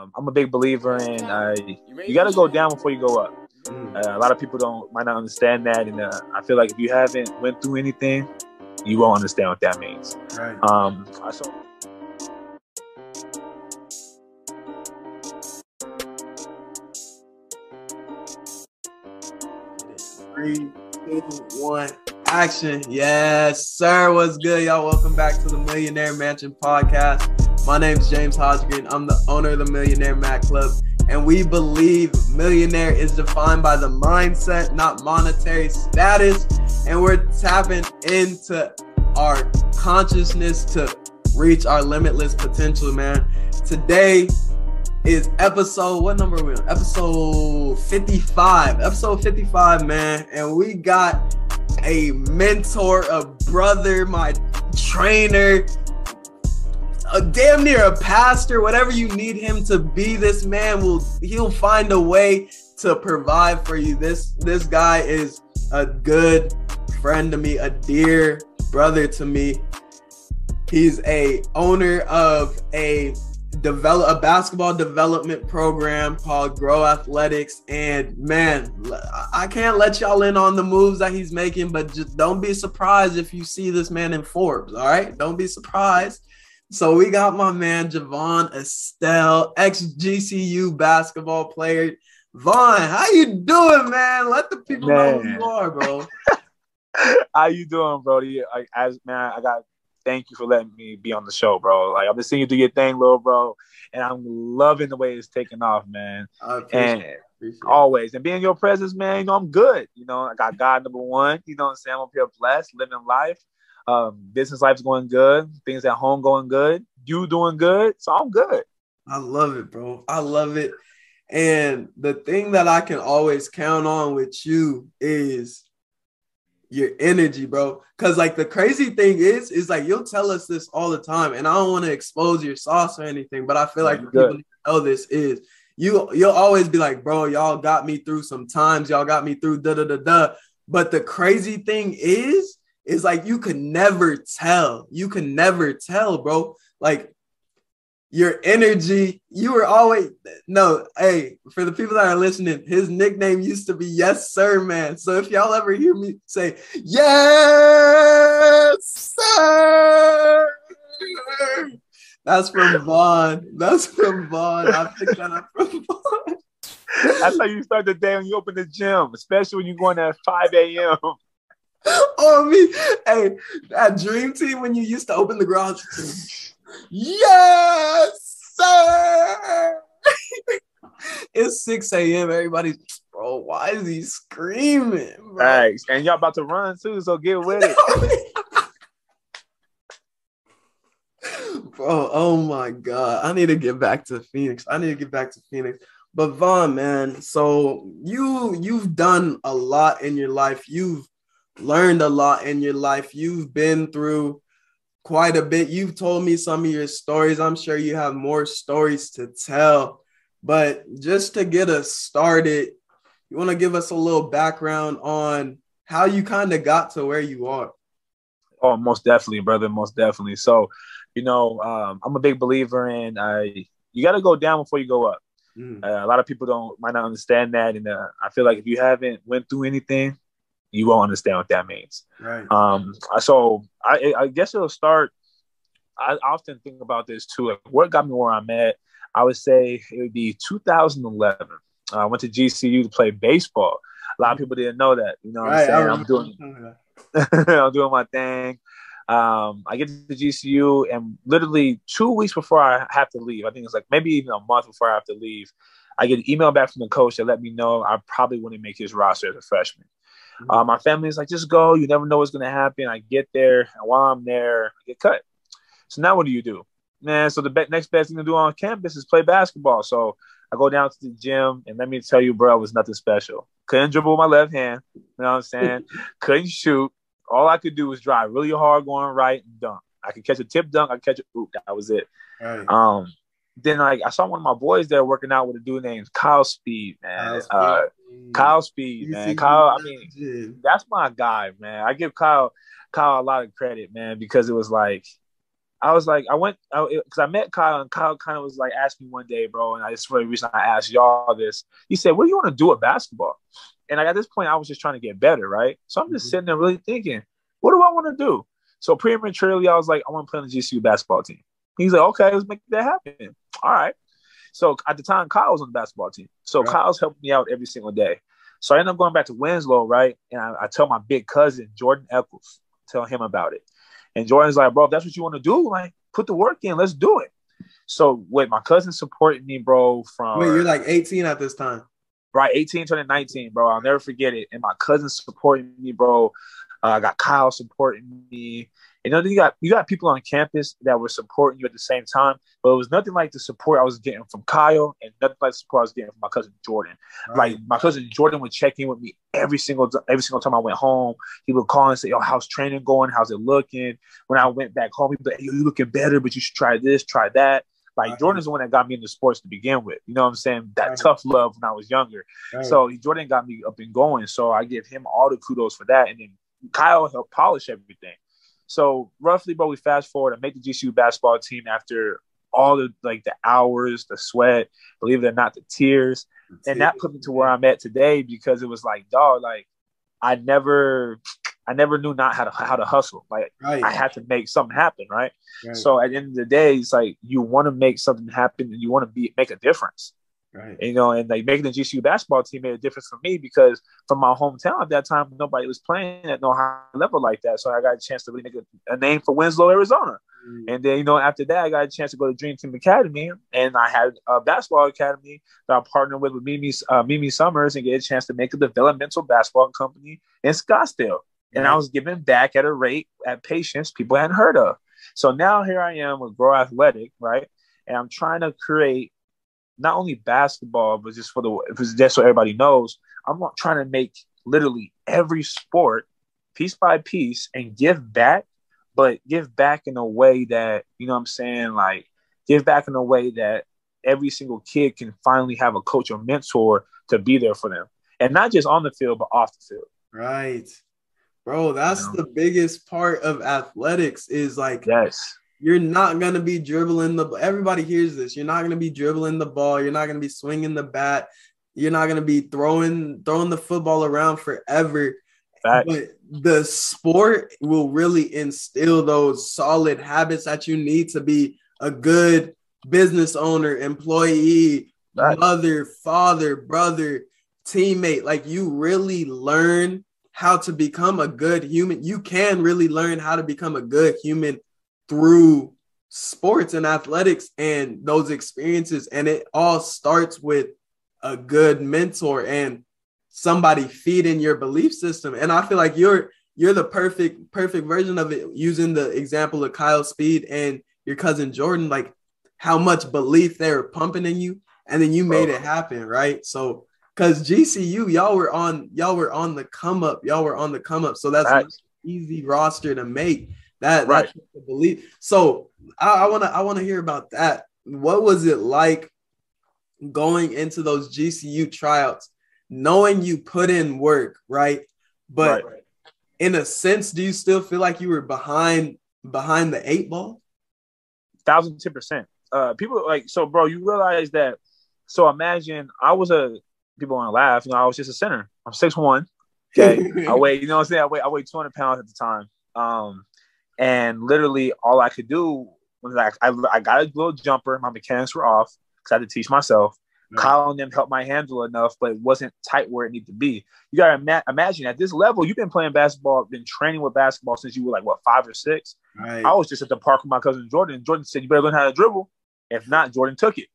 um, I'm a big believer in uh, you got to go down before you go up. Mm. Uh, a lot of people don't might not understand that, and uh, I feel like if you haven't went through anything, you won't understand what that means. Right. Um, I saw. Three, two, one, action. Yes, sir. What's good, y'all? Welcome back to the Millionaire Mansion podcast. My name is James Hodgkin. I'm the owner of the Millionaire Mac Club, and we believe millionaire is defined by the mindset, not monetary status. And we're tapping into our consciousness to reach our limitless potential, man. Today is episode what number we on? Episode 55. Episode 55, man. And we got a mentor, a brother, my trainer, a damn near a pastor, whatever you need him to be, this man will he'll find a way to provide for you. This this guy is a good friend to me, a dear brother to me. He's a owner of a develop a basketball development program called Grow Athletics. And man, I can't let y'all in on the moves that he's making, but just don't be surprised if you see this man in Forbes. All right, don't be surprised. So we got my man Javon Estelle, ex GCU basketball player. Vaughn, how you doing, man? Let the people man. know who you are, bro. how you doing, Brody? Like, as man, I got thank you for letting me be on the show, bro. Like I've been seeing you do your thing, little bro, and I'm loving the way it's taking off, man. and always and being your presence, man. You know I'm good. You know I got God number one. You know what I'm saying? I'm up here blessed, living life. Um, business life's going good. Things at home going good. You doing good. So I'm good. I love it, bro. I love it. And the thing that I can always count on with you is your energy, bro. Cause like the crazy thing is, is like you'll tell us this all the time, and I don't want to expose your sauce or anything, but I feel like people need to know this is you. You'll always be like, bro, y'all got me through some times, y'all got me through da da da da. But the crazy thing is, is like you can never tell. You can never tell, bro. Like your energy, you were always no, hey, for the people that are listening, his nickname used to be Yes Sir Man. So if y'all ever hear me say Yes Sir, that's from Vaughn. That's from Vaughn. I picked that up from Vaughn. That's how you start the day when you open the gym, especially when you're going at 5 a.m. Oh me, hey, that dream team when you used to open the garage. Yes, sir. it's 6 a.m. Everybody's bro, why is he screaming? Bro? Thanks. And y'all about to run too, so get with it. bro, oh my god. I need to get back to Phoenix. I need to get back to Phoenix. But Vaughn, man, so you you've done a lot in your life. You've learned a lot in your life. You've been through quite a bit. You've told me some of your stories. I'm sure you have more stories to tell. But just to get us started, you want to give us a little background on how you kind of got to where you are. Oh, most definitely, brother. Most definitely. So, you know, um, I'm a big believer in uh, you got to go down before you go up. Mm. Uh, a lot of people don't might not understand that, and uh, I feel like if you haven't went through anything, you won't understand what that means. Right. Um. So I, I guess it'll start. I often think about this too. Like what got me where I'm at? I would say it would be 2011. Uh, I went to GCU to play baseball. A lot of people didn't know that. You know what right, I'm saying? I'm doing. I'm doing my thing. Um, I get to GCU, and literally two weeks before I have to leave, I think it's like maybe even a month before I have to leave, I get an email back from the coach that let me know I probably wouldn't make his roster as a freshman. Uh, my family's like, just go. You never know what's going to happen. I get there, and while I'm there, I get cut. So now what do you do? Man, so the be- next best thing to do on campus is play basketball. So I go down to the gym, and let me tell you, bro, it was nothing special. Couldn't dribble with my left hand. You know what I'm saying? Couldn't shoot. All I could do was drive really hard going right and dunk. I could catch a tip dunk. I could catch a oop. That was it. Right. Um, then like I saw one of my boys there working out with a dude named Kyle Speed, man. Kyle uh, Speed, Kyle Speed man. Kyle, I mean, that's my guy, man. I give Kyle Kyle a lot of credit, man, because it was like I was like, I went because I, I, met Kyle, and Kyle kind of was like, asked me one day, bro, and I just really reason I asked y'all this. He said, "What do you want to do with basketball?" And like, at this point, I was just trying to get better, right? So I'm just mm-hmm. sitting there really thinking, what do I want to do? So prematurely, I was like, I want to play on the GCU basketball team. He's like, okay, let's make that happen. All right. So at the time, Kyle was on the basketball team. So right. Kyle's helping me out every single day. So I end up going back to Winslow, right? And I, I tell my big cousin, Jordan Eccles, tell him about it. And Jordan's like, bro, if that's what you want to do, like put the work in, let's do it. So wait, my cousin supporting me, bro, from Wait, you're like 18 at this time. Right, 18 turning 19, bro. I'll never forget it. And my cousin supporting me, bro. Uh, I got Kyle supporting me. You know, you got you got people on campus that were supporting you at the same time, but it was nothing like the support I was getting from Kyle, and nothing like the support I was getting from my cousin Jordan. Right. Like my cousin Jordan would check in with me every single every single time I went home. He would call and say, "Yo, how's training going? How's it looking?" When I went back home, he'd be like, "Yo, you looking better, but you should try this, try that." Like right. Jordan's the one that got me into sports to begin with. You know what I'm saying? That right. tough love when I was younger. Right. So Jordan got me up and going. So I give him all the kudos for that. And then Kyle helped polish everything. So roughly, but we fast forward. and make the GCU basketball team after all the like the hours, the sweat, believe it or not, the tears, and that put me to where I'm at today because it was like, dog, like I never, I never knew not how to how to hustle. Like right. I had to make something happen, right? right? So at the end of the day, it's like you want to make something happen and you want to be make a difference. Right. You know, and like making the GCU basketball team made a difference for me because from my hometown at that time, nobody was playing at no high level like that. So I got a chance to really make a, a name for Winslow, Arizona. Mm. And then, you know, after that, I got a chance to go to Dream Team Academy, and I had a basketball academy that I partnered with with Mimi uh, Mimi Summers and get a chance to make a developmental basketball company in Scottsdale. And I was giving back at a rate at patients people hadn't heard of. So now here I am with Grow Athletic, right? And I'm trying to create not only basketball, but just for the it's just so everybody knows, I'm not trying to make literally every sport piece by piece and give back, but give back in a way that you know what I'm saying, like give back in a way that every single kid can finally have a coach or mentor to be there for them, and not just on the field but off the field. Right, bro. That's you know? the biggest part of athletics is like yes you're not going to be dribbling the everybody hears this. You're not going to be dribbling the ball. You're not going to be swinging the bat. You're not going to be throwing throwing the football around forever. But the sport will really instill those solid habits that you need to be a good business owner employee mother father brother teammate. Like you really learn how to become a good human. You can really learn how to become a good human through sports and athletics and those experiences. And it all starts with a good mentor and somebody feeding your belief system. And I feel like you're you're the perfect perfect version of it using the example of Kyle Speed and your cousin Jordan, like how much belief they were pumping in you, and then you made oh. it happen, right? So because GCU, y'all were on y'all were on the come up, y'all were on the come up. So that's easy roster to make. That right. that's believe. So I, I wanna I wanna hear about that. What was it like going into those GCU tryouts, knowing you put in work, right? But right. in a sense, do you still feel like you were behind behind the eight ball? Thousand ten percent. Uh, people like so, bro. You realize that. So imagine I was a people want to laugh. You know, I was just a center. I'm six one. Okay, I weigh. You know what I'm saying? I weigh. I weigh 200 pounds at the time. Um, and literally, all I could do was like I, I got a little jumper. My mechanics were off because I had to teach myself. Right. Kyle and them helped my handle enough, but it wasn't tight where it needed to be. You gotta ima- imagine at this level, you've been playing basketball, been training with basketball since you were like what five or six. Right. I was just at the park with my cousin Jordan. Jordan said, "You better learn how to dribble." If not, Jordan took it.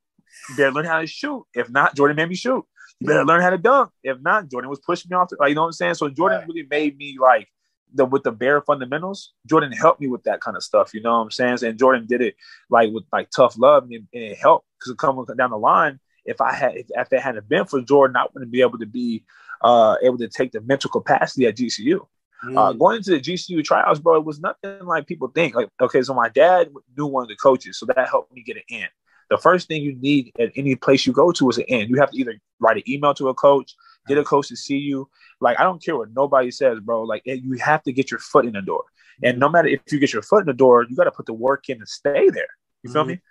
You better learn how to shoot. If not, Jordan made me shoot. You better learn how to dunk. If not, Jordan was pushing me off. The, like, you know what I'm saying? So Jordan right. really made me like the with the bare fundamentals, Jordan helped me with that kind of stuff. You know what I'm saying? And Jordan did it like with like tough love, and, and it helped because coming down the line, if I had if, if it hadn't been for Jordan, I wouldn't be able to be uh, able to take the mental capacity at GCU. Mm. Uh, going into the GCU trials, bro, it was nothing like people think. Like, okay, so my dad knew one of the coaches, so that helped me get an in. The first thing you need at any place you go to is an in. You have to either write an email to a coach, Get a coach to see you. Like I don't care what nobody says, bro. Like you have to get your foot in the door. And no matter if you get your foot in the door, you got to put the work in to stay there. You feel mm-hmm. me?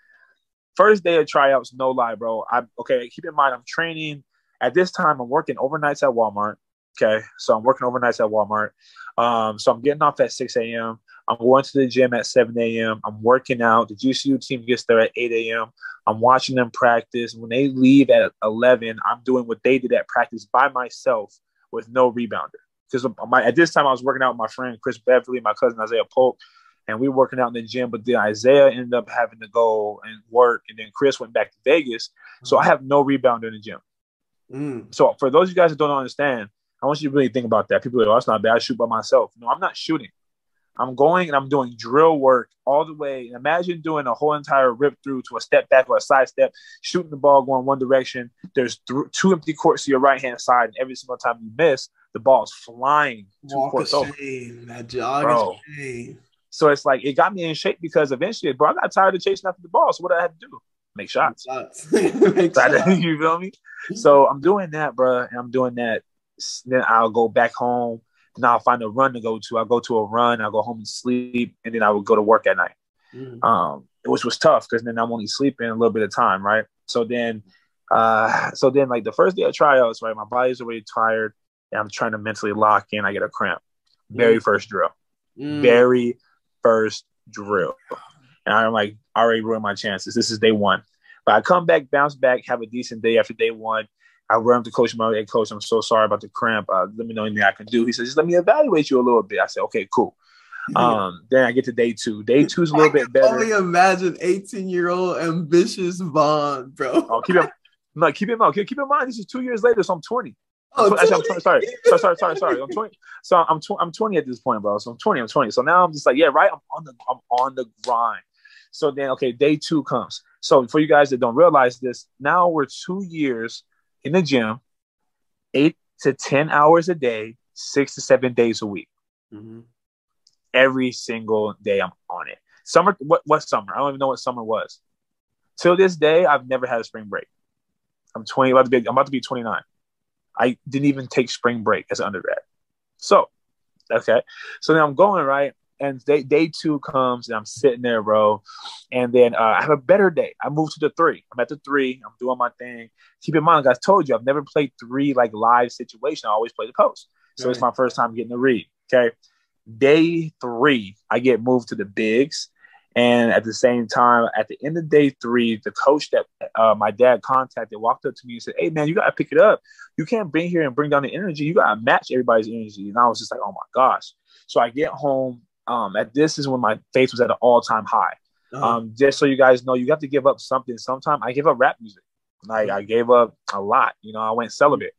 First day of tryouts, no lie, bro. I okay. Keep in mind, I'm training at this time. I'm working overnights at Walmart. Okay, so I'm working overnights at Walmart. Um, so I'm getting off at 6 a.m. I'm going to the gym at 7 a.m. I'm working out. The GCU team gets there at 8 a.m. I'm watching them practice. When they leave at 11, I'm doing what they did at practice by myself with no rebounder. Because at this time, I was working out with my friend Chris Beverly, my cousin Isaiah Polk, and we were working out in the gym. But then Isaiah ended up having to go and work, and then Chris went back to Vegas. So I have no rebounder in the gym. Mm. So for those of you guys that don't understand, I want you to really think about that. People are like, oh, that's not bad. I shoot by myself. No, I'm not shooting. I'm going and I'm doing drill work all the way. Imagine doing a whole entire rip through to a step back or a side step, shooting the ball going one direction. There's th- two empty courts to your right hand side, and every single time you miss, the ball is flying two Walk courts over. That jog bro. So it's like it got me in shape because eventually, bro, I got tired of chasing after the ball. So what do I had to do? Make shots. Make shots. you feel me? So I'm doing that, bro, and I'm doing that. Then I'll go back home then I'll find a run to go to. I'll go to a run, I'll go home and sleep, and then I would go to work at night. Mm. Um, which was tough because then I'm only sleeping a little bit of time, right? So then, uh, so then like the first day of tryouts, right, my body's already tired, and I'm trying to mentally lock in. I get a cramp. Very mm. first drill, mm. very first drill, and I'm like I already ruined my chances. This is day one, but I come back, bounce back, have a decent day after day one. I run to coach my hey coach, I'm so sorry about the cramp. Uh, let me know anything I can do. He says, just let me evaluate you a little bit. I said, okay, cool. Um, then I get to day two. Day two is a little bit better. Only imagine 18 year old ambitious Vaughn, bro. Oh, keep it, no, keep it mind. Keep in mind, this is two years later, so I'm 20. Oh, Actually, I'm 20, sorry, sorry, sorry, sorry, sorry. I'm 20. So I'm tw- I'm 20 at this point, bro. So I'm 20. I'm 20. So now I'm just like, yeah, right. I'm on the I'm on the grind. So then, okay, day two comes. So for you guys that don't realize this, now we're two years in the gym, eight to 10 hours a day, six to seven days a week. Mm-hmm. Every single day I'm on it. Summer, what, what summer? I don't even know what summer was. Till this day, I've never had a spring break. I'm 20, about to be, I'm about to be 29. I didn't even take spring break as an undergrad. So, okay. So now I'm going, right? And day, day two comes and I'm sitting there, bro. And then uh, I have a better day. I move to the three. I'm at the three. I'm doing my thing. Keep in mind, like I told you, I've never played three like live situation. I always play the post. So right. it's my first time getting the read. Okay. Day three, I get moved to the bigs. And at the same time, at the end of day three, the coach that uh, my dad contacted walked up to me and said, Hey, man, you got to pick it up. You can't bring here and bring down the energy. You got to match everybody's energy. And I was just like, Oh my gosh. So I get home um, at this is when my faith was at an all time high. Uh-huh. Um, just so you guys know, you have to give up something. Sometime I give up rap music. Like I gave up a lot. You know, I went celibate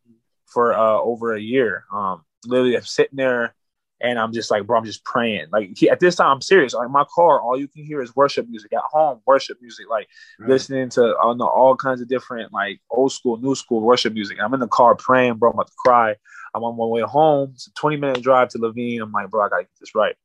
for uh, over a year. Um, literally, I'm sitting there and I'm just like, bro, I'm just praying. Like at this time, I'm serious. Like my car, all you can hear is worship music. At home, worship music. Like right. listening to uh, know, all kinds of different like old school, new school worship music. I'm in the car praying, bro. I'm about to cry. I'm on my way home. It's a 20 minute drive to Laveen. I'm like, bro, I gotta get this right.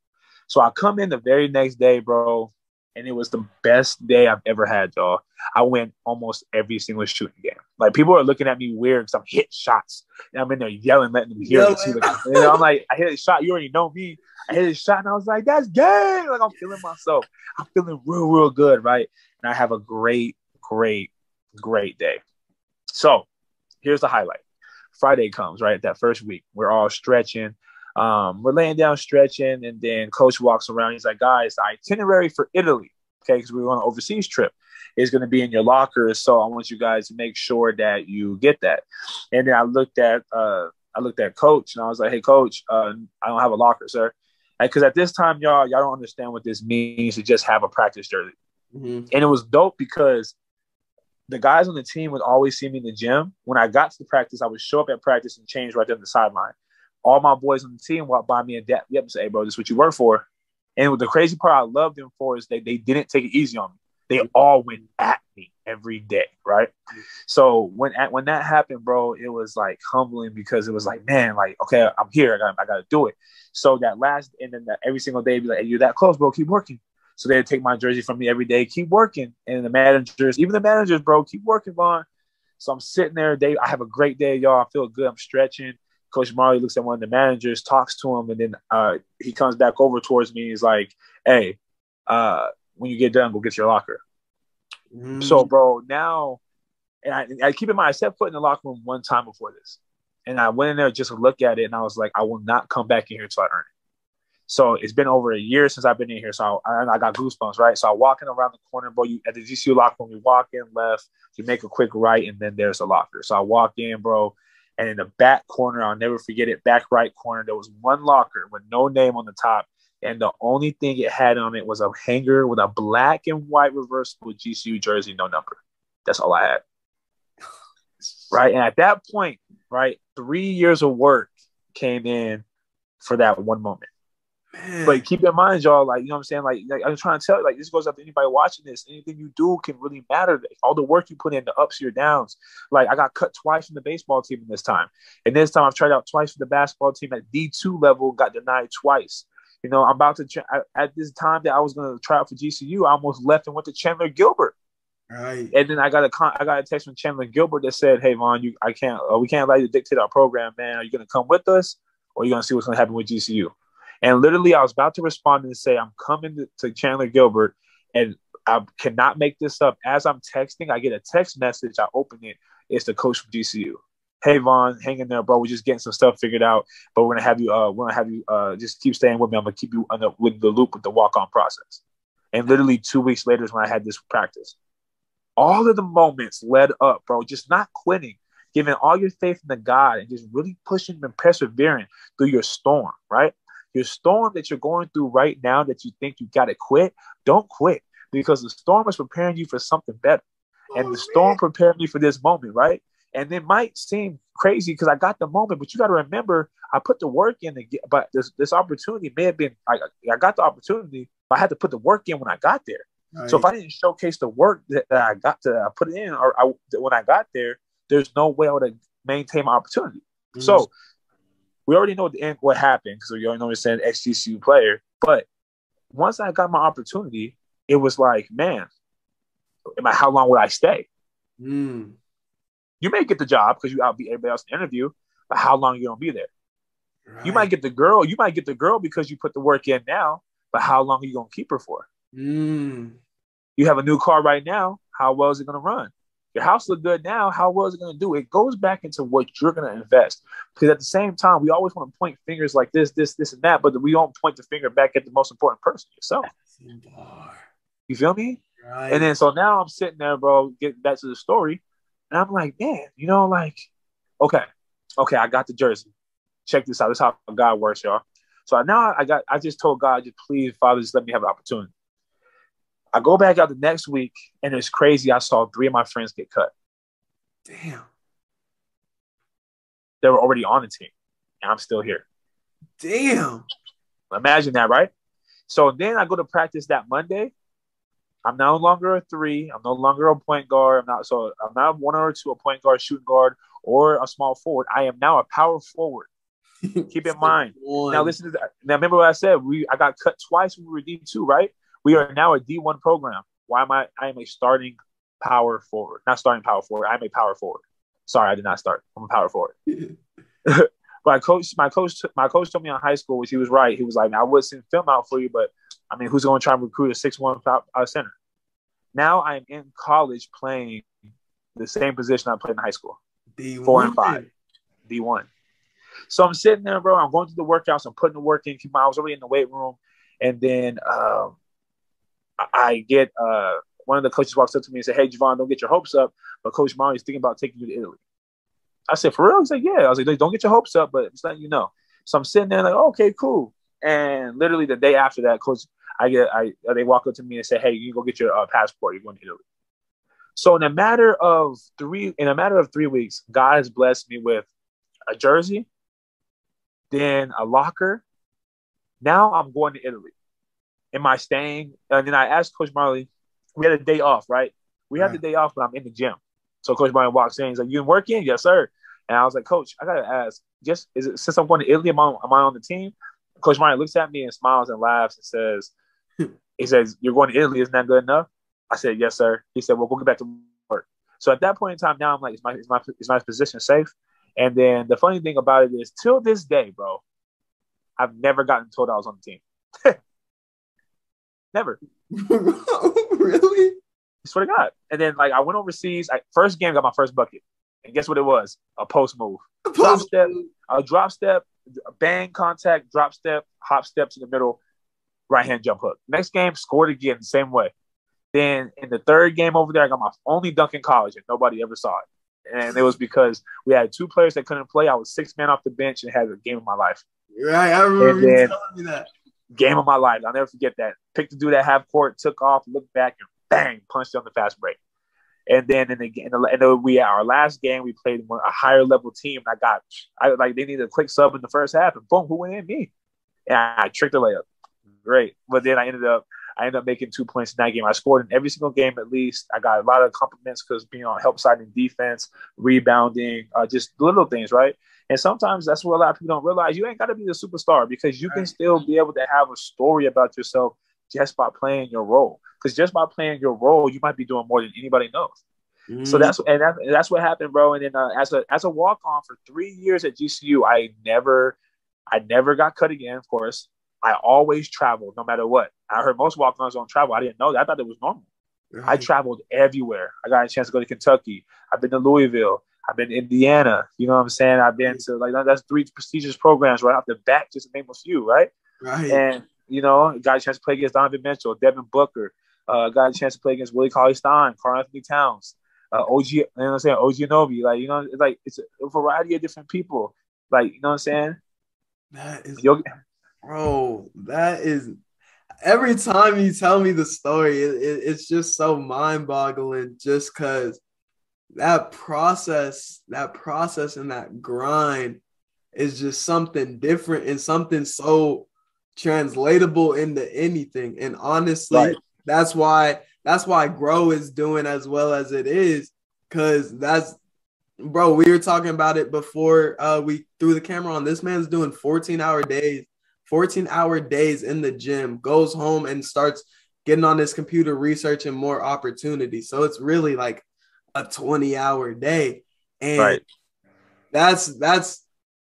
So I come in the very next day, bro, and it was the best day I've ever had, y'all. I win almost every single shooting game. Like people are looking at me weird because I'm hit shots and I'm in there yelling, letting them hear me. Like, I'm like, I hit a shot. You already know me. I hit a shot and I was like, that's gay. Like I'm feeling myself. I'm feeling real, real good, right? And I have a great, great, great day. So here's the highlight. Friday comes, right? That first week, we're all stretching. Um, we're laying down stretching, and then coach walks around. He's like, guys, the itinerary for Italy, okay, because we're on an overseas trip, is going to be in your lockers. So I want you guys to make sure that you get that. And then I looked at uh, I looked at coach, and I was like, hey, coach, uh, I don't have a locker, sir. Because at this time, y'all, y'all don't understand what this means to just have a practice jersey. Mm-hmm. And it was dope because the guys on the team would always see me in the gym. When I got to the practice, I would show up at practice and change right there on the sideline all my boys on the team walked by me and dap me up and say, hey, bro, this is what you work for. And the crazy part I love them for is they, they didn't take it easy on me. They all went at me every day, right? So when when that happened, bro, it was like humbling because it was like, man, like, okay, I'm here, I got I got to do it. So that last and then that every single day, be like, hey, you're that close, bro, keep working. So they'd take my jersey from me every day, keep working. And the managers, even the managers, bro, keep working, Vaughn. So I'm sitting there. Day, I have a great day, y'all. I feel good. I'm stretching. Coach Majerle looks at one of the managers, talks to him, and then uh, he comes back over towards me. He's like, "Hey, uh, when you get done, go get your locker." Mm. So, bro, now, and I, I, keep in mind, I set foot in the locker room one time before this, and I went in there just to look at it, and I was like, I will not come back in here until I earn it. So it's been over a year since I've been in here. So I, I got goosebumps, right? So I walk in around the corner, bro. You at the GCU locker room, you walk in left, you make a quick right, and then there's a locker. So I walk in, bro, and in the back corner, I'll never forget it, back right corner, there was one locker with no name on the top. And the only thing it had on it was a hanger with a black and white reversible GCU jersey, no number. That's all I had. Right. And at that point, right, three years of work came in for that one moment. Man. But keep in mind, y'all, like, you know what I'm saying? Like, like, I'm trying to tell you, like, this goes up to anybody watching this. Anything you do can really matter. All the work you put in, the ups, your downs. Like, I got cut twice from the baseball team in this time. And this time I've tried out twice for the basketball team at D2 level, got denied twice. You know, I'm about to, at this time that I was going to try out for GCU, I almost left and went to Chandler Gilbert. Right. And then I got a con- I got a text from Chandler Gilbert that said, "Hey Vaughn, you I can't uh, we can't let you dictate our program, man. Are you going to come with us, or are you going to see what's going to happen with GCU?" And literally, I was about to respond and say, I'm coming to, Chandler Gilbert, and I cannot make this up. As I'm texting, I get a text message. I open it. It's the coach from GCU. Hey Vaughn, hang in there, bro. We're just getting some stuff figured out, but we're gonna have you. Uh, we're gonna have you. Uh, just keep staying with me. I'm gonna keep you the, with the loop with the walk on process. And literally two weeks later is when I had this practice. All of the moments led up, bro. Just not quitting, giving all your faith in the God, and just really pushing and persevering through your storm, right? Your storm that you're going through right now that you think you got to quit, don't quit because the storm is preparing you for something better. And oh, the storm man. prepared me for this moment, right? And it might seem crazy because I got the moment, but you got to remember I put the work in to get, but this this opportunity may have been I, I got the opportunity, but I had to put the work in when I got there. So if I didn't showcase the work that, that I got to I put it in or I, when I got there, there's no way I would have maintained my opportunity. Mm-hmm. So we already know the end, what happened because we already know it's an XGCU player. But once I got my opportunity, it was like, man, how long would I stay? Mm. You may get the job because you outbeat everybody else in the interview, but how long you gonna be there? Right. You might get the girl. You might get the girl because you put the work in now, but how long are you gonna keep her for? Mm. You have a new car right now. How well is it gonna run? Your house look good now. How well is it going to do? It goes back into what you're going to invest. Because at the same time, we always want to point fingers like this, this, this, and that, but we don't point the finger back at the most important person, yourself. You feel me? Right. And then so now I'm sitting there, bro, getting back to the story, and I'm like, man, you know, like, okay, okay, I got the jersey. Check this out. This is how God works, y'all. So now I got, I just told God, just please, Father, just let me have an opportunity. I go back out the next week, and it's crazy. I saw three of my friends get cut. Damn. They were already on the team, and I'm still here. Damn. Imagine that, right? So then I go to practice that Monday. I'm no longer a three. I'm no longer a point guard. I'm not so I'm not one or two, a point guard, shooting guard, or a small forward. I am now a power forward. Keep in mind. One. Now listen to that. Now remember what I said. We I got cut twice when we were D two, right? We are now a D1 program. Why am I? I am a starting power forward, not starting power forward. I'm a power forward. Sorry, I did not start. I'm a power forward. my coach, my coach, my coach told me in high school, which he was right. He was like, "I would send film out for you, but I mean, who's going to try and recruit a six-one uh, center?" Now I'm in college playing the same position I played in high school, D1. four and five, D one. So I'm sitting there, bro. I'm going through the workouts. I'm putting the work in. I was already in the weight room, and then um, I get uh, one of the coaches walks up to me and said, "Hey, Javon, don't get your hopes up, but Coach is thinking about taking you to Italy." I said, "For real?" He's like, "Yeah." I was like, "Don't get your hopes up, but just letting you know." So I'm sitting there like, "Okay, cool." And literally the day after that, coach, I get, I they walk up to me and say, "Hey, you go get your uh, passport. You're going to Italy." So in a matter of three, in a matter of three weeks, God has blessed me with a jersey, then a locker. Now I'm going to Italy am I staying? And then I asked Coach Majerle, we had a day off, right? We had the day off, but I'm in the gym. So Coach Majerle walks in, he's like, You working? Yes, sir. And I was like, Coach, I gotta ask, just is it since I'm going to Italy, am I, am I on the team? Coach Majerle looks at me and smiles and laughs and says, He says, You're going to Italy, isn't that good enough? I said, Yes, sir. He said, Well, we'll get back to work. So at that point in time, now I'm like, is my is my is my position safe? And then the funny thing about it is, till this day, bro, I've never gotten told I was on the team. never. really? I swear to God. And then like I went overseas. I first game got my first bucket. And guess what it was? A post move. A post drop step, a drop step, a bang contact, drop step, hop steps in the middle, right hand jump hook. Next game, scored again the same way. Then in the third game over there, I got my only dunk in college, and nobody ever saw it. And it was because we had two players that couldn't play. I was six man off the bench and had a game of my life. Right, I remember you telling me that. Game of my life. I'll never forget that. Picked the dude at half court, took off, looked back, and bang, punched on the fast break. And then in the, in the, in the we our last game we played a higher level team. I got I like they needed a quick sub in the first half, and boom, who went in? Me. And I tricked the layup. Great, but then I ended up I ended up making two points in that game. I scored in every single game at least. I got a lot of compliments because being on help side in defense, rebounding, uh, just little things, right? And sometimes that's what a lot of people don't realize. You ain't got to be the superstar because you can still be able to have a story about yourself just by playing your role. Because just by playing your role, you might be doing more than anybody knows. Mm. So that's and, that, and that's what happened, bro. And then uh, as a as a walk on for three years at GCU, I never I never got cut again. Of course, I always traveled, no matter what. I heard most walk ons don't travel. I didn't know that. I thought it was normal. Right. I traveled everywhere. I got a chance to go to Kentucky. I've been to Louisville. I've been to Indiana. You know what I'm saying? I've been to like that's three prestigious programs right off the bat, just to name a few, right? Right. And you know, got a chance to play against Donovan Mitchell, Devin Booker. Uh, got a chance to play against Willie Cauley Stein, Karl-Anthony Towns, uh, OG. You know what I'm saying? OG Anunoby. Like you know, it's like it's a variety of different people. Like you know what I'm saying? That is, bro. That is. Every time you tell me the story, it, it, it's just so mind-boggling. Just because that process, that process, and that grind is just something different and something so translatable into anything. And honestly, right. that's why that's why Grow is doing as well as it is, because that's bro, we were talking about it before uh, we threw the camera on. This man's doing 14 hour days, 14 hour days in the gym, goes home and starts getting on his computer researching more opportunities. So it's really like a 20 hour day. And right. that's that's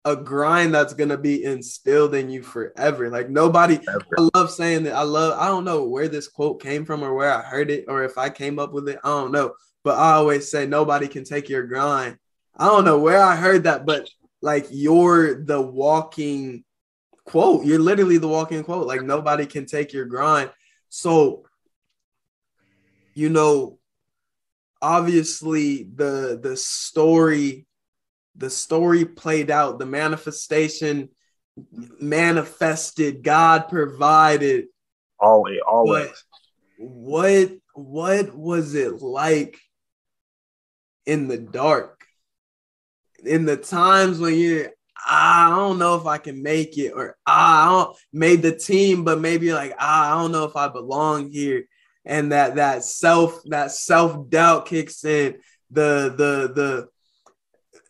a grind that's gonna be instilled in you forever. Like nobody, Ever. I love saying that. I love. I don't know where this quote came from or where I heard it or if I came up with it. I don't know. But I always say nobody can take your grind. I don't know where I heard that, but like you're the walking quote. You're literally the walking quote. Like nobody can take your grind. So, you know, obviously the the story the story played out, the manifestation manifested, God provided. Always, always. what what was it like in the dark? In the times when you're I don't know if I can make it, or I don't made the team, but maybe like I don't know if I belong here, and that that self that self doubt kicks in. The the the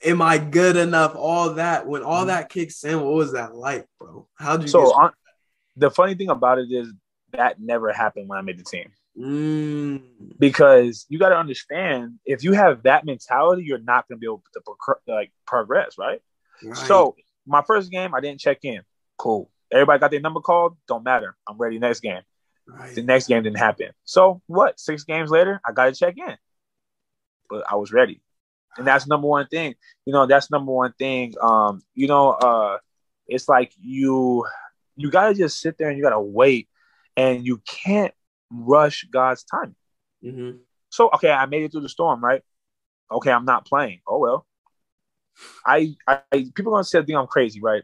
am I good enough? All that when all mm-hmm. that kicks in, what was that like, bro? How'd you? So on, the funny thing about it is that never happened when I made the team. Mm. Because you got to understand, if you have that mentality, you're not going to be able to pro- like progress, right? right? So my first game, I didn't check in. Cool. Everybody got their number called. Don't matter. I'm ready next game. Right. The next game didn't happen. So what? Six games later, I got to check in. But I was ready and that's number one thing you know that's number one thing um you know uh it's like you you gotta just sit there and you gotta wait and you can't rush god's time mm-hmm. so okay i made it through the storm right okay i'm not playing oh well i i people are gonna say think i'm crazy right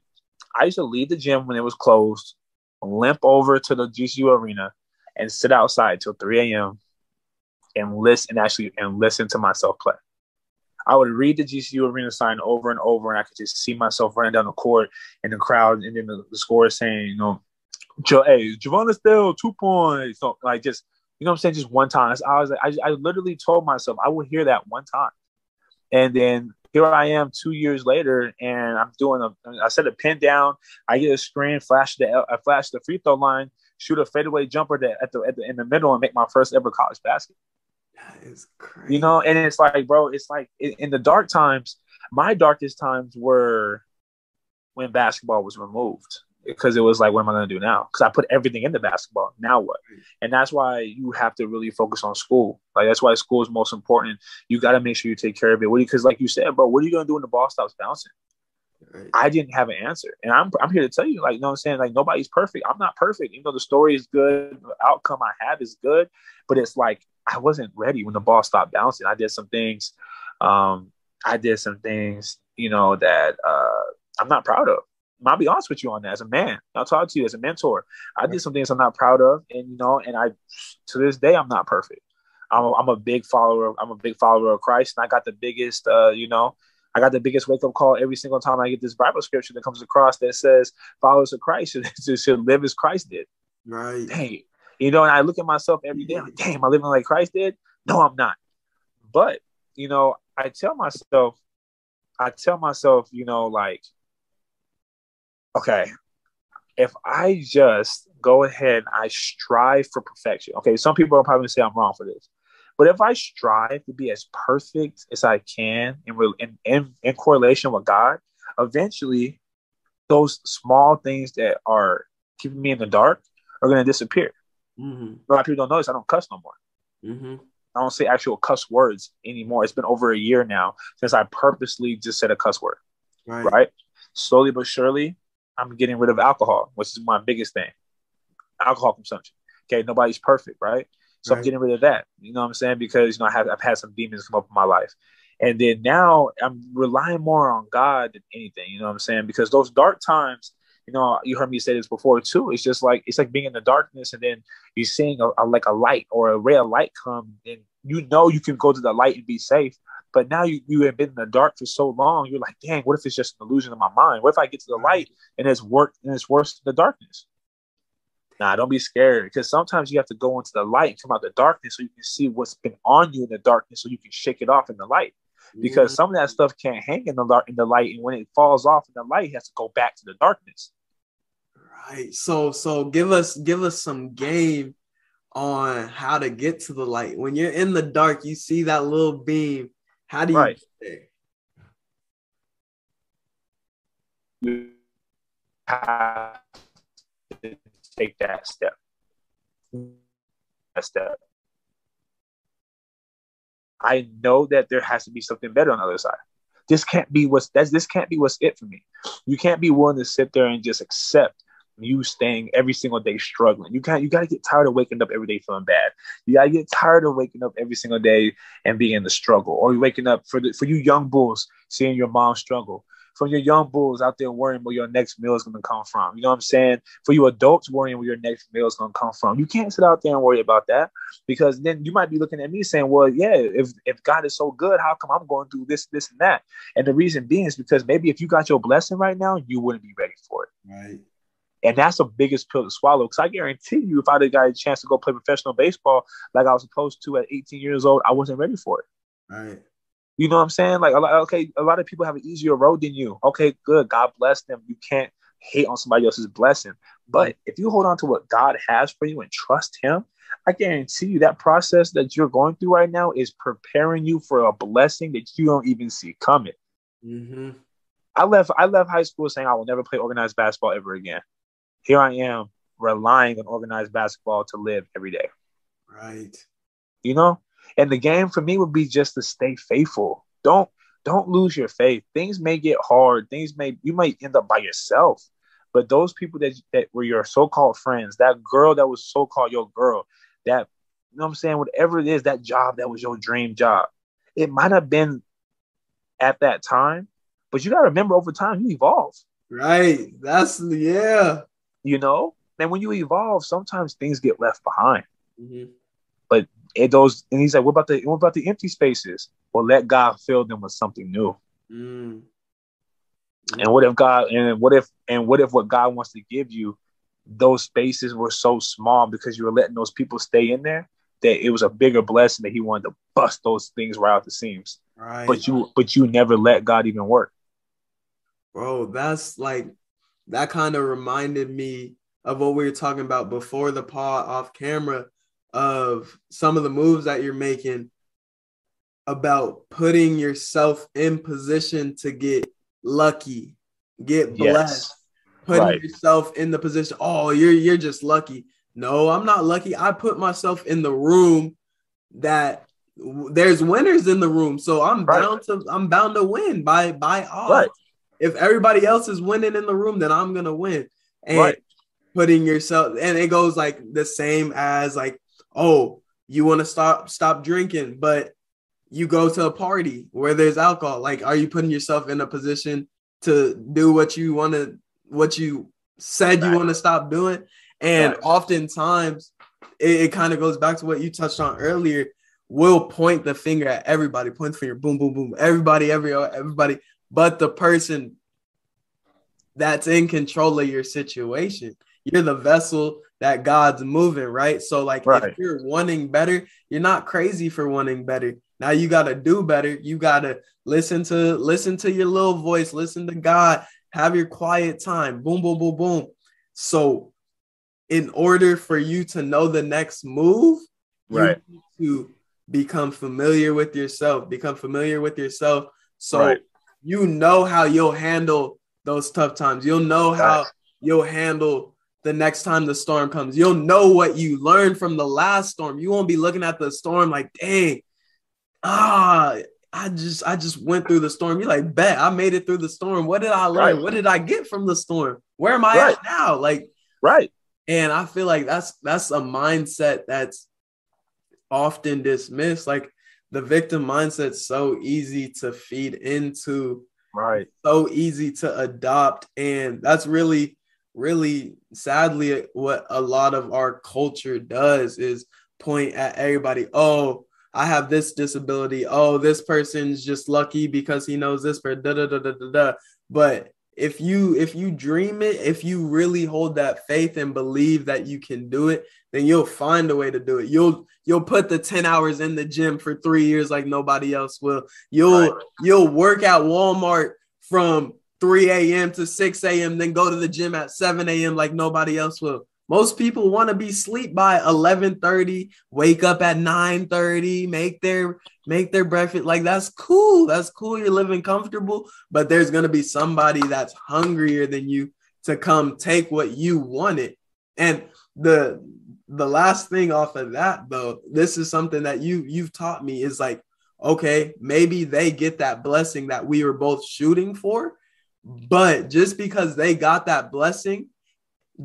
i used to leave the gym when it was closed limp over to the gcu arena and sit outside till 3 a.m and listen and actually and listen to myself play I would read the GCU arena sign over and over, and I could just see myself running down the court and the crowd, and then the, the score saying, you know, hey, Javon Estelle, two points. So, like, just, you know I'm saying? Just one time. I was like, I, I literally told myself I would hear that one time. And then here I am two years later, and I'm doing a, I set a pin down, I get a screen, flash the, I flash the free throw line, shoot a fadeaway jumper that at the, at the in the middle, and make my first ever college basket. That is crazy. You know, and it's like, bro, it's like in, in the dark times, my darkest times were when basketball was removed because it was like, what am I going to do now? Because I put everything into basketball. Now what? And that's why you have to really focus on school. Like that's why school is most important. You got to make sure you take care of it. Because, like you said, bro, what are you going to do when the ball stops bouncing? Right. I didn't have an answer, and I'm I'm here to tell you, like, you know, what I'm saying, like, nobody's perfect. I'm not perfect. You know, the story is good, the outcome I have is good, but it's like I wasn't ready when the ball stopped bouncing. I did some things, um, I did some things, you know, that uh, I'm not proud of. I'll be honest with you on that as a man. I'll talk to you as a mentor. I did some things I'm not proud of, and you know, and I to this day I'm not perfect. I'm a, I'm a big follower. I'm a big follower of Christ, and I got the biggest, uh, you know, I got the biggest wake up call every single time I get this Bible scripture that comes across that says followers of Christ should, should live as Christ did. Right. Dang. You know, and I look at myself every day, like, damn, am I living like Christ did? No, I'm not. But, you know, I tell myself, I tell myself, you know, like, okay, if I just go ahead I strive for perfection, okay, some people are probably gonna say I'm wrong for this. But if I strive to be as perfect as I can in, in, in, in correlation with God, eventually those small things that are keeping me in the dark are going to disappear. Mm-hmm. A lot of people don't notice I don't cuss no more. Mm-hmm. I don't say actual cuss words anymore. It's been over a year now since I purposely just said a cuss word. Right. right? Slowly but surely, I'm getting rid of alcohol, which is my biggest thing. Alcohol consumption. Okay, nobody's perfect, right? So right. I'm getting rid of that. You know what I'm saying? Because you know I have I've had some demons come up in my life. And then now I'm relying more on God than anything. You know what I'm saying? Because those dark times, you know, you heard me say this before too. It's just like it's like being in the darkness and then you're seeing a, a, like a light or a ray of light come, and you know you can go to the light and be safe. But now you you have been in the dark for so long, you're like, dang, what if it's just an illusion of my mind? What if I get to the light and it's work and it's worse than the darkness? Nah, don't be scared because sometimes you have to go into the light and come out the darkness so you can see what's been on you in the darkness so you can shake it off in the light. Because mm-hmm. some of that stuff can't hang in the dark in the light, and when it falls off in the light, it has to go back to the darkness. Right. So so give us give us some game on how to get to the light. When you're in the dark, you see that little beam. How do you right. You have take that step. That step. I know that there has to be something better on the other side. This can't be what's that's this can't be what's it for me. You can't be willing to sit there and just accept you staying every single day struggling. You can't you gotta get tired of waking up every day feeling bad. You gotta get tired of waking up every single day and being in the struggle. Or you waking up for the for you young bulls, seeing your mom struggle from your young bulls out there worrying where your next meal is going to come from. You know what I'm saying? For you adults worrying where your next meal is going to come from. You can't sit out there and worry about that because then you might be looking at me saying, well, yeah, if, if God is so good, how come I'm going through this, this, and that? And the reason being is because maybe if you got your blessing right now, you wouldn't be ready for it. Right. And that's the biggest pill to swallow. Because I guarantee you, if I'd have got a chance to go play professional baseball like I was supposed to at 18 years old, I wasn't ready for it. Right. You know what I'm saying? Like, okay, a lot of people have an easier road than you. Okay, good. God bless them. You can't hate on somebody else's blessing. But if you hold on to what God has for you and trust Him, I guarantee you that process that you're going through right now is preparing you for a blessing that you don't even see coming. Mm-hmm. I left. I left high school saying I will never play organized basketball ever again. Here I am relying on organized basketball to live every day. Right. You know, and the game for me would be just to stay faithful. Don't don't lose your faith. Things may get hard. Things may you might end up by yourself. But those people that that were your so-called friends, that girl that was so-called your girl, that you know what I'm saying, whatever it is, that job that was your dream job. It might have been at that time, but you gotta remember over time you evolve. Right. That's yeah. You know, and when you evolve, sometimes things get left behind. Mm-hmm. But it those and he's like, what about the what about the empty spaces? Well, let God fill them with something new. Mm. And what if God and what if and what if what God wants to give you, those spaces were so small because you were letting those people stay in there that it was a bigger blessing that He wanted to bust those things right out the seams. Right. But you but you never let God even work. Bro, that's like that kind of reminded me of what we were talking about before the pod off camera of some of the moves that you're making about putting yourself in position to get lucky, get blessed, yes. putting right. yourself in the position. Oh, you're you're just lucky. No, I'm not lucky. I put myself in the room that there's winners in the room, so I'm right. bound to I'm bound to win by by odds. Right. If everybody else is winning in the room, then I'm gonna win. And right. putting yourself and it goes like the same as like, oh, you want to stop stop drinking, but you go to a party where there's alcohol. Like, are you putting yourself in a position to do what you want to, what you said you want to stop doing? And right. oftentimes, it, it kind of goes back to what you touched on earlier. We'll point the finger at everybody, point the finger, boom, boom, boom, everybody, every everybody, but the person that's in control of your situation. You're the vessel that God's moving, right? So, like, right. if you're wanting better, you're not crazy for wanting better. Now you got to do better. You got to listen to listen to your little voice, listen to God, have your quiet time. Boom, boom, boom, boom. So, in order for you to know the next move, right, to become familiar with yourself, become familiar with yourself. So right. You know how you'll handle those tough times. You'll know how you'll handle the next time the storm comes. You'll know what you learned from the last storm. You won't be looking at the storm like, dang, ah, I just I just went through the storm. You're like, bet I made it through the storm. What did I learn? Right. What did I get from the storm? Where am I right. at now? Like, right. And I feel like that's that's a mindset that's often dismissed. Like the victim mindset's so easy to feed into, right? So easy to adopt, and that's really, really sadly what a lot of our culture does is point at everybody. Oh, I have this disability. Oh, this person's just lucky because he knows this for da da da da da da. But if you if you dream it, if you really hold that faith and believe that you can do it, then you'll find a way to do it. You'll you'll put the 10 hours in the gym for 3 years like nobody else will. You'll right. you'll work at Walmart from 3 a.m. to 6 a.m., then go to the gym at 7 a.m. like nobody else will. Most people want to be sleep by 11:30, wake up at 9:30, make their make their breakfast. Like that's cool. That's cool. You're living comfortable, but there's going to be somebody that's hungrier than you to come take what you wanted. And the the last thing off of that though, this is something that you you've taught me is like okay, maybe they get that blessing that we were both shooting for, but just because they got that blessing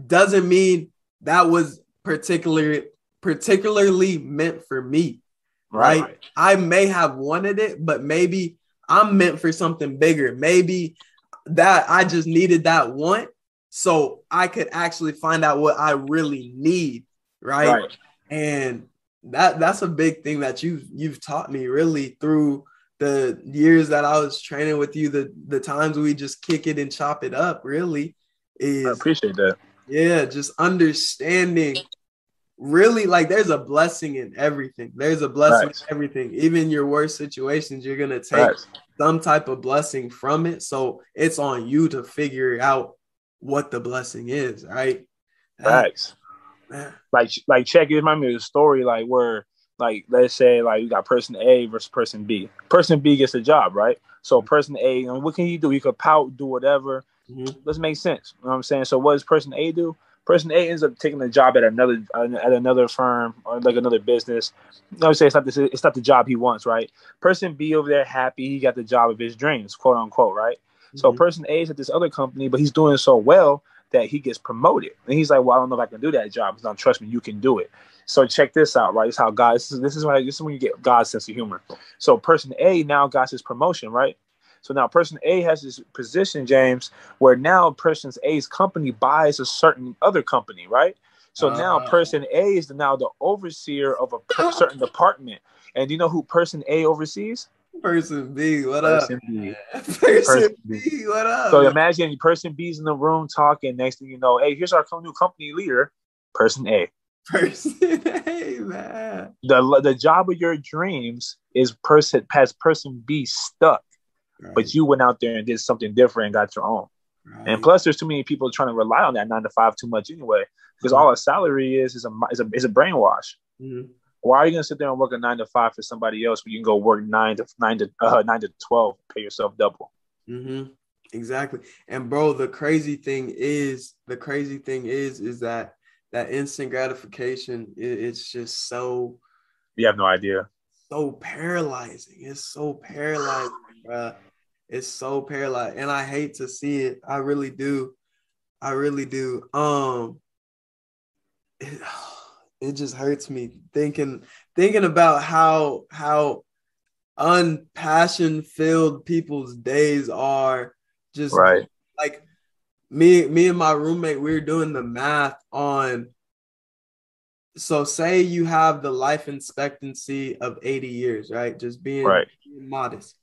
doesn't mean that was particularly particularly meant for me. Right. right. I may have wanted it, but maybe I'm meant for something bigger. Maybe that I just needed that want so I could actually find out what I really need. Right. right. And that that's a big thing that you've you've taught me really through the years that I was training with you, the the times we just kick it and chop it up, really. Is I appreciate that yeah, just understanding really like there's a blessing in everything. There's a blessing in everything. Even your worst situations, you're gonna take some type of blessing from it. So it's on you to figure out what the blessing is, right? Facts. Like like check it, remind me of a story like where like let's say like you got person A versus person B. Person B gets the job, right? So mm-hmm. person A, what can you do? You could pout, do whatever. Mm-hmm. Let's make sense. You know what I'm saying? So what does person A do? Person A ends up taking a job at another at another firm or like another business. You know, say it's not this, it's not the job he wants, right? Person B over there happy he got the job of his dreams, quote unquote, right? Mm-hmm. So person A is at this other company, but he's doing so well that he gets promoted, and he's like, "Well, I don't know if I can do that job." He's not trust me, you can do it. So check this out, right? This is how God. This is this is why this is when you get God's sense of humor. So person A now got his promotion, right? So now person A has this position, James, where now person A's company buys a certain other company, right? So uh, now person A is now the overseer of a per- certain department. And do you know who person A oversees? Person B, what person up? B. Person, person B. B, what up? So imagine person B's in the room talking. Next thing you know, hey, here's our new company leader, person A. Person A, man. The the job of your dreams is person has person B stuck Right. But you went out there and did something different and got your own. Right. And plus, there's too many people trying to rely on that nine to five too much anyway, because all a salary is is a is a is a brainwash. Mm-hmm. Why are you gonna sit there and work a nine to five for somebody else when you can go work nine to nine to uh, nine to twelve, pay yourself double? Mm-hmm. Exactly. And bro, the crazy thing is, the crazy thing is, is that that instant gratification, it, it's just so. You have no idea. So paralyzing. It's so paralyzing, bro. It's so paralyzing, and I hate to see it. I really do. I really do. Um. It, it just hurts me thinking thinking about how how unpassion filled people's days are. Just right. like me me and my roommate we are doing the math on so say you have the life expectancy of 80 years right? Just being, right. being modest.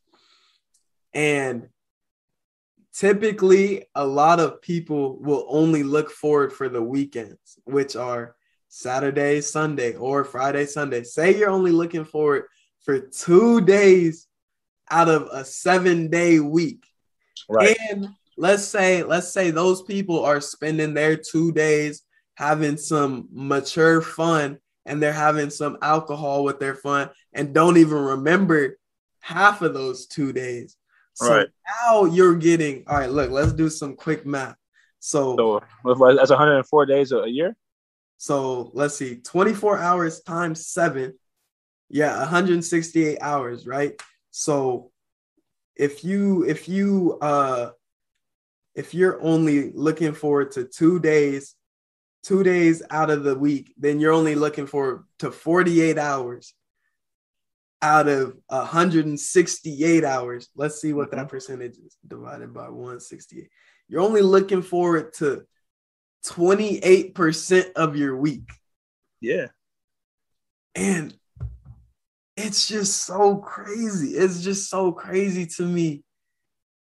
And typically a lot of people will only look forward for the weekends which are Saturday, Sunday, or Friday, Sunday. Say you're only looking forward for two days out of a seven day week. Right. And let's say, let's say those people are spending their two days having some mature fun and they're having some alcohol with their fun and don't even remember half of those two days. So right. now you're getting all right. Look, let's do some quick math. So, so that's 104 days a year. So let's see, 24 hours times seven. Yeah, 168 hours, right? So if you if you uh if you're only looking forward to two days, two days out of the week, then you're only looking for to 48 hours out of 168 hours. Let's see what that mm-hmm. percentage is divided by 168. You're only looking forward to 28% of your week. Yeah. And it's just so crazy. It's just so crazy to me.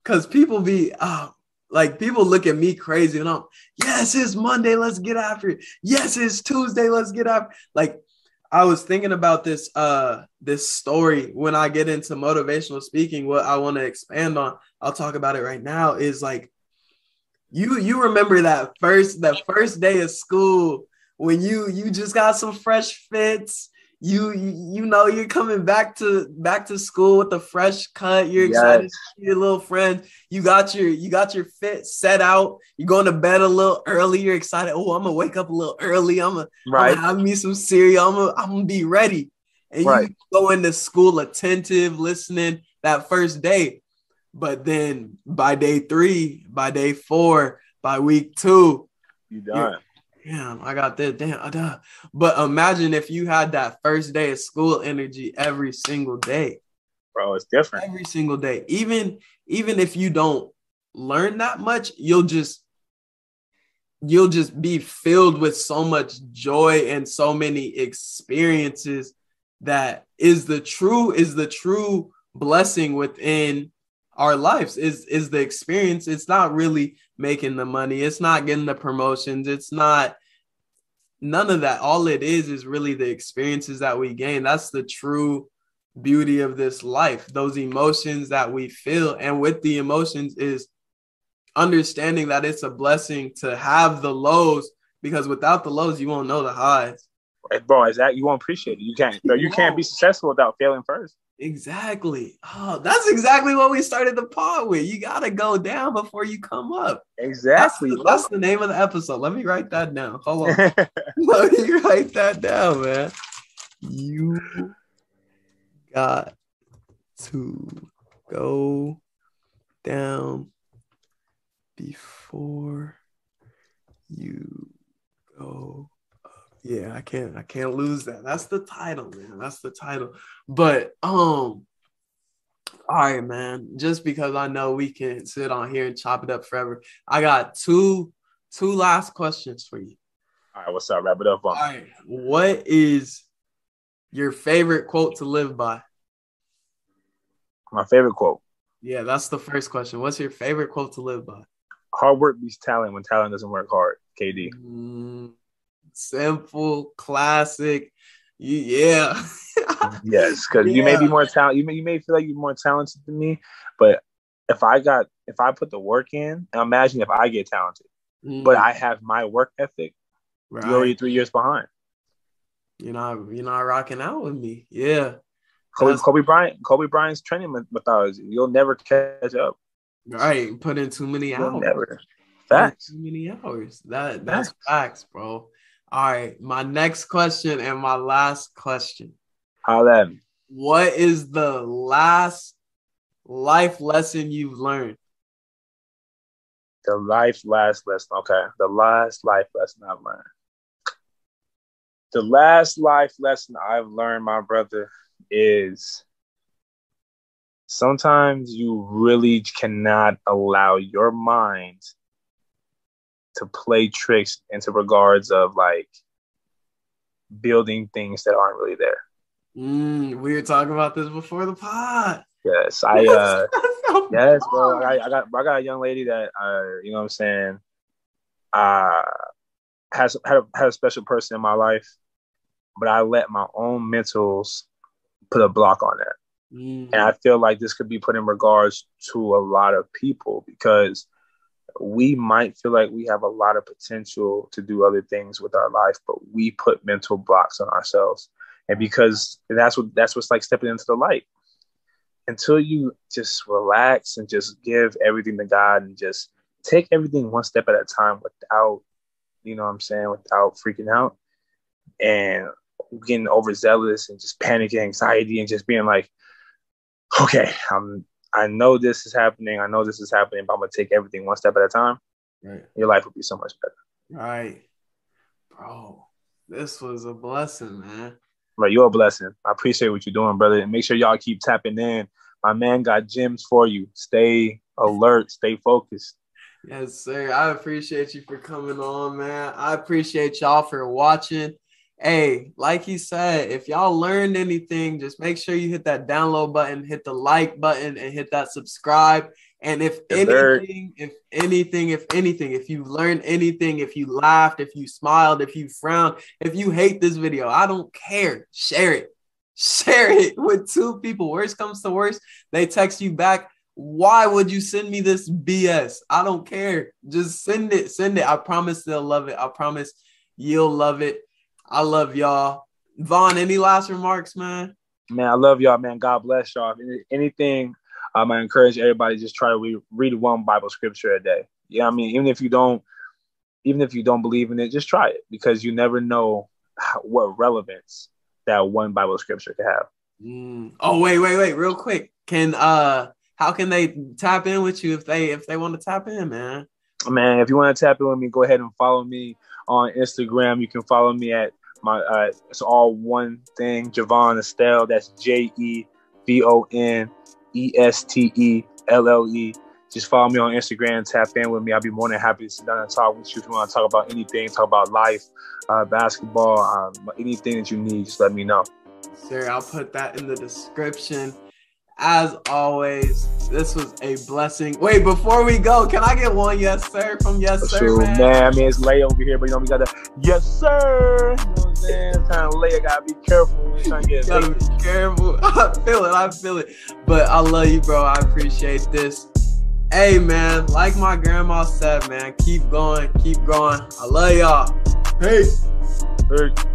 Cause people be oh, like people look at me crazy and I'm yes, it's Monday, let's get after it. Yes, it's Tuesday, let's get after like I was thinking about this uh this story when I get into motivational speaking. What I want to expand on, I'll talk about it right now, is like you you remember that first that first day of school when you you just got some fresh fits. You you know you're coming back to back to school with a fresh cut. You're yes. excited to see your little friends you got your you got your fit set out. You're going to bed a little early. You're excited. Oh i'm gonna wake up a little early. I'm gonna, right. I'm gonna have me some cereal. I'm gonna, I'm gonna be ready. And right. you go into school attentive listening that first day but then by day three, by day four, by week two, you done. Damn, I got that. Damn, duh. but imagine if you had that first day of school energy every single day, bro. It's different every single day. Even even if you don't learn that much, you'll just you'll just be filled with so much joy and so many experiences that is the true is the true blessing within our lives is is the experience. It's not really making the money. It's not getting the promotions. It's not none of that. All it is is really the experiences that we gain. That's the true beauty of this life. Those emotions that we feel and with the emotions is understanding that it's a blessing to have the lows because without the lows you won't know the highs. Bro is that you won't appreciate it. You can't. Bro, you can't be successful without failing first Exactly. Oh, that's exactly what we started the pod with. You gotta go down before you come up. Exactly. That's the, that's the name of the episode. Let me write that down. Hold on. Let me write that down, man. You got to go down before you go yeah, I can't I can't lose that. That's the title, man. That's the title. But um all right, man. Just because I know we can sit on here and chop it up forever. I got two two last questions for you. All right, what's up? Wrap it up. On. All right. What is your favorite quote to live by? My favorite quote. Yeah, that's the first question. What's your favorite quote to live by? Hard work beats talent when talent doesn't work hard. KD. Mm, simple, classic. Yeah. yes, because yeah. you may be more talented. You may you may feel like you're more talented than me, but if I got if I put the work in, imagine if I get talented, mm. but I have my work ethic, right. you're already three years behind. You're not you're not rocking out with me. Yeah. Kobe, Kobe Bryant, Kobe Bryant's training methodology. You'll never catch up. Right. Put in too many You'll hours. Never. Facts. Too many hours. That that's facts. facts, bro. All right. My next question and my last question. How then? What is the last life lesson you've learned? The life last lesson. Okay. The last life lesson I've learned. The last life lesson I've learned, my brother, is sometimes you really cannot allow your mind to play tricks into regards of like building things that aren't really there. Mm, we were talking about this before the pod. Yes, I uh yes, bro. I, I, got I got a young lady that uh you know what I'm saying uh has had a, had a special person in my life, but I let my own mentals put a block on that. Mm. And I feel like this could be put in regards to a lot of people because we might feel like we have a lot of potential to do other things with our life, but we put mental blocks on ourselves. And because that's what that's what's like stepping into the light. Until you just relax and just give everything to God and just take everything one step at a time without, you know what I'm saying, without freaking out and getting overzealous and just panic and anxiety and just being like, okay, I'm I know this is happening. I know this is happening, but I'm gonna take everything one step at a time. Right. Your life will be so much better. Right. Bro, this was a blessing, man. Right, you're a blessing. I appreciate what you're doing, brother. And make sure y'all keep tapping in. My man got gems for you. Stay alert, stay focused. Yes, sir. I appreciate you for coming on, man. I appreciate y'all for watching hey, like he said, if y'all learned anything, just make sure you hit that download button, hit the like button, and hit that subscribe. And if anything, if anything, if anything, if you learned anything, if you laughed, if you smiled, if you frowned, if you hate this video, I don't care. Share it. Share it with two people. Worst comes to worst, they text you back. Why would you send me this BS? I don't care. Just send it. Send it. I promise they'll love it. I promise you'll love it. I love y'all. Vaughn, any last remarks, man? Man, I love y'all, man. God bless y'all. If anything, um, I encourage everybody just try to read, read one Bible scripture a day. Yeah, I mean, even if you don't, even if you don't believe in it, just try it because you never know how, what relevance that one Bible scripture could have. Mm. Oh, wait, wait, wait, real quick. Can uh, how can they tap in with you if they if they want to tap in, man? Man, if you want to tap in with me, go ahead and follow me on Instagram. You can follow me at my uh, it's all one thing, Jevon Estelle. That's J E V O N E S T E L L E. Just follow me on Instagram, tap in with me. I'll be more than happy to sit down and talk with you. If you want to talk about anything, talk about life, uh, basketball, um, anything that you need, just let me know. Sir, I'll put that in the description. As always, this was a blessing. Wait, before we go, can I get one yes sir from yes sir? True, man? man. I mean, it's lay over here, but you know we got to yes sir. You know what I'm saying? Time to lay, I gotta be careful. trying to get gotta be careful. I feel it. I feel it. But I love you, bro. I appreciate this. Hey, man, like my grandma said, man, keep going, keep going. I love y'all. Peace. Peace.